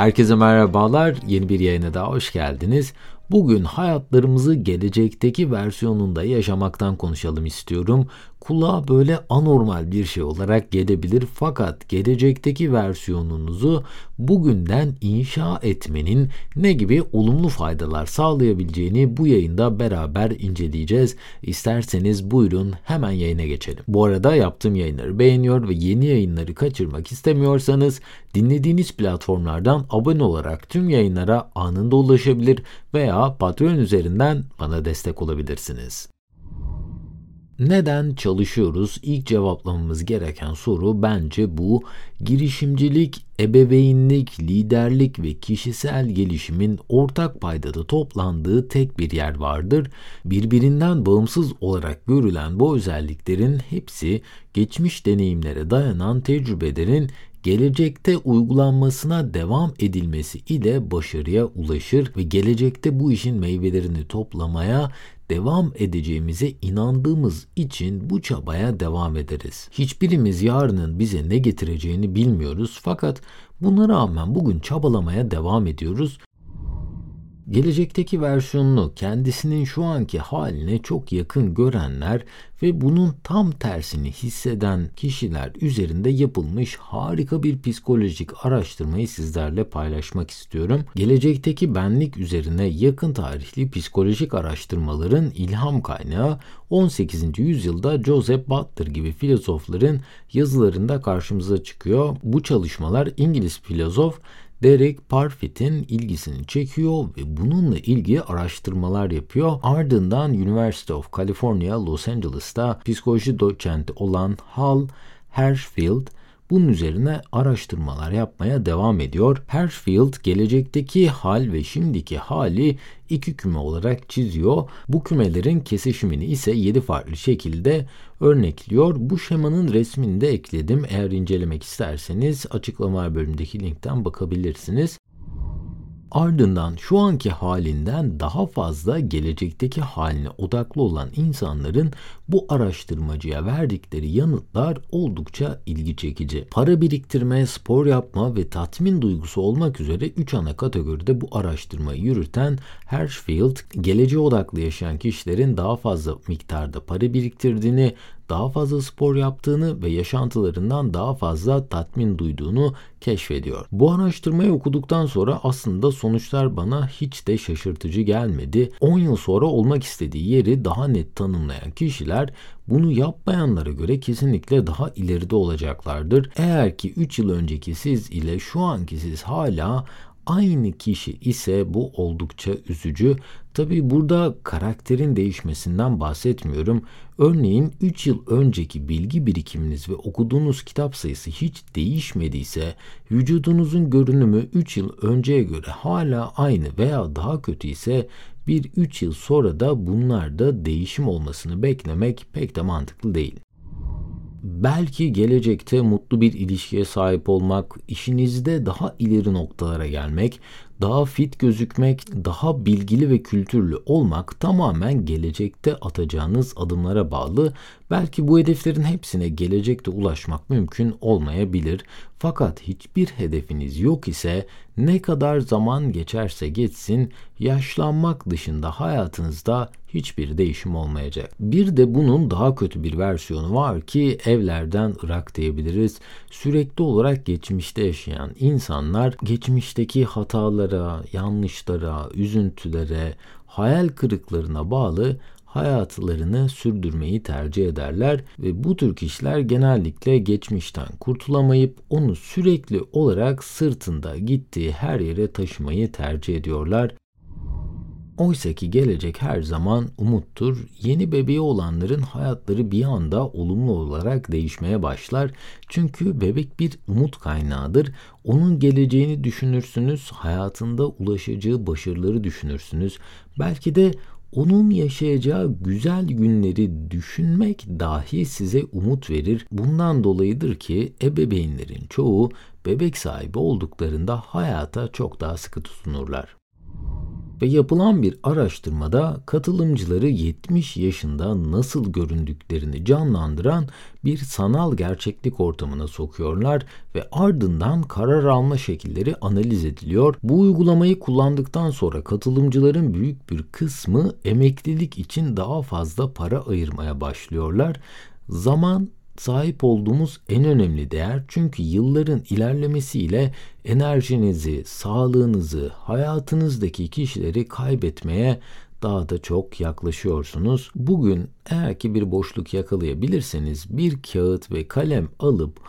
Herkese merhabalar. Yeni bir yayına daha hoş geldiniz. Bugün hayatlarımızı gelecekteki versiyonunda yaşamaktan konuşalım istiyorum. Kulağa böyle anormal bir şey olarak gelebilir fakat gelecekteki versiyonunuzu bugünden inşa etmenin ne gibi olumlu faydalar sağlayabileceğini bu yayında beraber inceleyeceğiz. İsterseniz buyurun hemen yayına geçelim. Bu arada yaptığım yayınları beğeniyor ve yeni yayınları kaçırmak istemiyorsanız dinlediğiniz platformlardan abone olarak tüm yayınlara anında ulaşabilir veya Patreon üzerinden bana destek olabilirsiniz. Neden çalışıyoruz? İlk cevaplamamız gereken soru bence bu. Girişimcilik, ebeveynlik, liderlik ve kişisel gelişimin ortak paydada toplandığı tek bir yer vardır. Birbirinden bağımsız olarak görülen bu özelliklerin hepsi geçmiş deneyimlere dayanan tecrübelerin gelecekte uygulanmasına devam edilmesi ile başarıya ulaşır ve gelecekte bu işin meyvelerini toplamaya devam edeceğimize inandığımız için bu çabaya devam ederiz. Hiçbirimiz yarının bize ne getireceğini bilmiyoruz fakat buna rağmen bugün çabalamaya devam ediyoruz gelecekteki versiyonunu kendisinin şu anki haline çok yakın görenler ve bunun tam tersini hisseden kişiler üzerinde yapılmış harika bir psikolojik araştırmayı sizlerle paylaşmak istiyorum. Gelecekteki benlik üzerine yakın tarihli psikolojik araştırmaların ilham kaynağı 18. yüzyılda Joseph Butler gibi filozofların yazılarında karşımıza çıkıyor. Bu çalışmalar İngiliz filozof Derek Parfit'in ilgisini çekiyor ve bununla ilgili araştırmalar yapıyor. Ardından University of California Los Angeles'ta psikoloji doçenti olan Hal Hershfield bunun üzerine araştırmalar yapmaya devam ediyor. Hershfield gelecekteki hal ve şimdiki hali iki küme olarak çiziyor. Bu kümelerin kesişimini ise 7 farklı şekilde örnekliyor. Bu şemanın resmini de ekledim. Eğer incelemek isterseniz açıklama bölümündeki linkten bakabilirsiniz. Ardından şu anki halinden daha fazla gelecekteki haline odaklı olan insanların bu araştırmacıya verdikleri yanıtlar oldukça ilgi çekici. Para biriktirme, spor yapma ve tatmin duygusu olmak üzere 3 ana kategoride bu araştırmayı yürüten Hershfield, geleceğe odaklı yaşayan kişilerin daha fazla miktarda para biriktirdiğini, daha fazla spor yaptığını ve yaşantılarından daha fazla tatmin duyduğunu keşfediyor. Bu araştırmayı okuduktan sonra aslında sonuçlar bana hiç de şaşırtıcı gelmedi. 10 yıl sonra olmak istediği yeri daha net tanımlayan kişiler bunu yapmayanlara göre kesinlikle daha ileride olacaklardır. Eğer ki 3 yıl önceki siz ile şu anki siz hala aynı kişi ise bu oldukça üzücü. Tabi burada karakterin değişmesinden bahsetmiyorum. Örneğin 3 yıl önceki bilgi birikiminiz ve okuduğunuz kitap sayısı hiç değişmediyse vücudunuzun görünümü 3 yıl önceye göre hala aynı veya daha kötü ise bir 3 yıl sonra da bunlarda değişim olmasını beklemek pek de mantıklı değil. Belki gelecekte mutlu bir ilişkiye sahip olmak, işinizde daha ileri noktalara gelmek, daha fit gözükmek, daha bilgili ve kültürlü olmak tamamen gelecekte atacağınız adımlara bağlı. Belki bu hedeflerin hepsine gelecekte ulaşmak mümkün olmayabilir. Fakat hiçbir hedefiniz yok ise ne kadar zaman geçerse geçsin yaşlanmak dışında hayatınızda hiçbir değişim olmayacak. Bir de bunun daha kötü bir versiyonu var ki evlerden ırak diyebiliriz. Sürekli olarak geçmişte yaşayan insanlar geçmişteki hatalara, yanlışlara, üzüntülere, hayal kırıklarına bağlı hayatlarını sürdürmeyi tercih ederler ve bu tür kişiler genellikle geçmişten kurtulamayıp onu sürekli olarak sırtında gittiği her yere taşımayı tercih ediyorlar. Oysa ki gelecek her zaman umuttur. Yeni bebeği olanların hayatları bir anda olumlu olarak değişmeye başlar. Çünkü bebek bir umut kaynağıdır. Onun geleceğini düşünürsünüz, hayatında ulaşacağı başarıları düşünürsünüz. Belki de onun yaşayacağı güzel günleri düşünmek dahi size umut verir. Bundan dolayıdır ki ebeveynlerin çoğu bebek sahibi olduklarında hayata çok daha sıkı tutunurlar. Ve yapılan bir araştırmada katılımcıları 70 yaşında nasıl göründüklerini canlandıran bir sanal gerçeklik ortamına sokuyorlar ve ardından karar alma şekilleri analiz ediliyor. Bu uygulamayı kullandıktan sonra katılımcıların büyük bir kısmı emeklilik için daha fazla para ayırmaya başlıyorlar. Zaman sahip olduğumuz en önemli değer çünkü yılların ilerlemesiyle enerjinizi, sağlığınızı, hayatınızdaki kişileri kaybetmeye daha da çok yaklaşıyorsunuz. Bugün eğer ki bir boşluk yakalayabilirseniz bir kağıt ve kalem alıp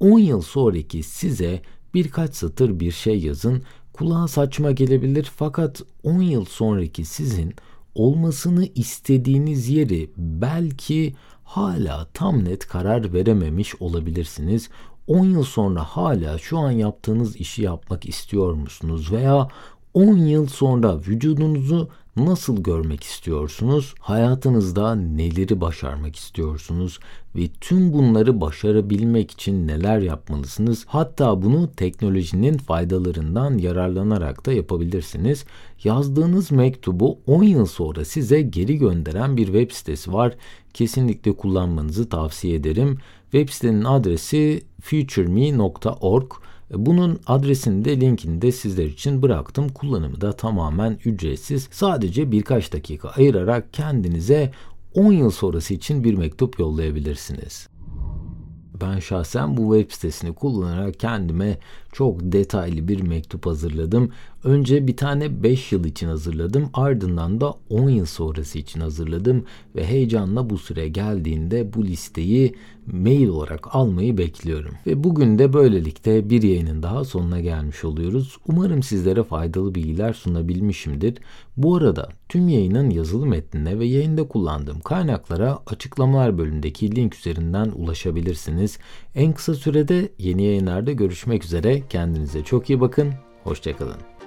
10 yıl sonraki size birkaç satır bir şey yazın. Kulağa saçma gelebilir fakat 10 yıl sonraki sizin olmasını istediğiniz yeri belki hala tam net karar verememiş olabilirsiniz. 10 yıl sonra hala şu an yaptığınız işi yapmak istiyor musunuz veya 10 yıl sonra vücudunuzu nasıl görmek istiyorsunuz? Hayatınızda neleri başarmak istiyorsunuz? Ve tüm bunları başarabilmek için neler yapmalısınız? Hatta bunu teknolojinin faydalarından yararlanarak da yapabilirsiniz. Yazdığınız mektubu 10 yıl sonra size geri gönderen bir web sitesi var. Kesinlikle kullanmanızı tavsiye ederim. Web sitenin adresi futureme.org. Bunun adresini de linkini de sizler için bıraktım. Kullanımı da tamamen ücretsiz. Sadece birkaç dakika ayırarak kendinize 10 yıl sonrası için bir mektup yollayabilirsiniz. Ben şahsen bu web sitesini kullanarak kendime çok detaylı bir mektup hazırladım. Önce bir tane 5 yıl için hazırladım. Ardından da 10 yıl sonrası için hazırladım ve heyecanla bu süre geldiğinde bu listeyi mail olarak almayı bekliyorum. Ve bugün de böylelikle bir yayının daha sonuna gelmiş oluyoruz. Umarım sizlere faydalı bilgiler sunabilmişimdir. Bu arada tüm yayının yazılı metnine ve yayında kullandığım kaynaklara açıklamalar bölümündeki link üzerinden ulaşabilirsiniz. En kısa sürede yeni yayınlarda görüşmek üzere. Kendinize çok iyi bakın. Hoşçakalın.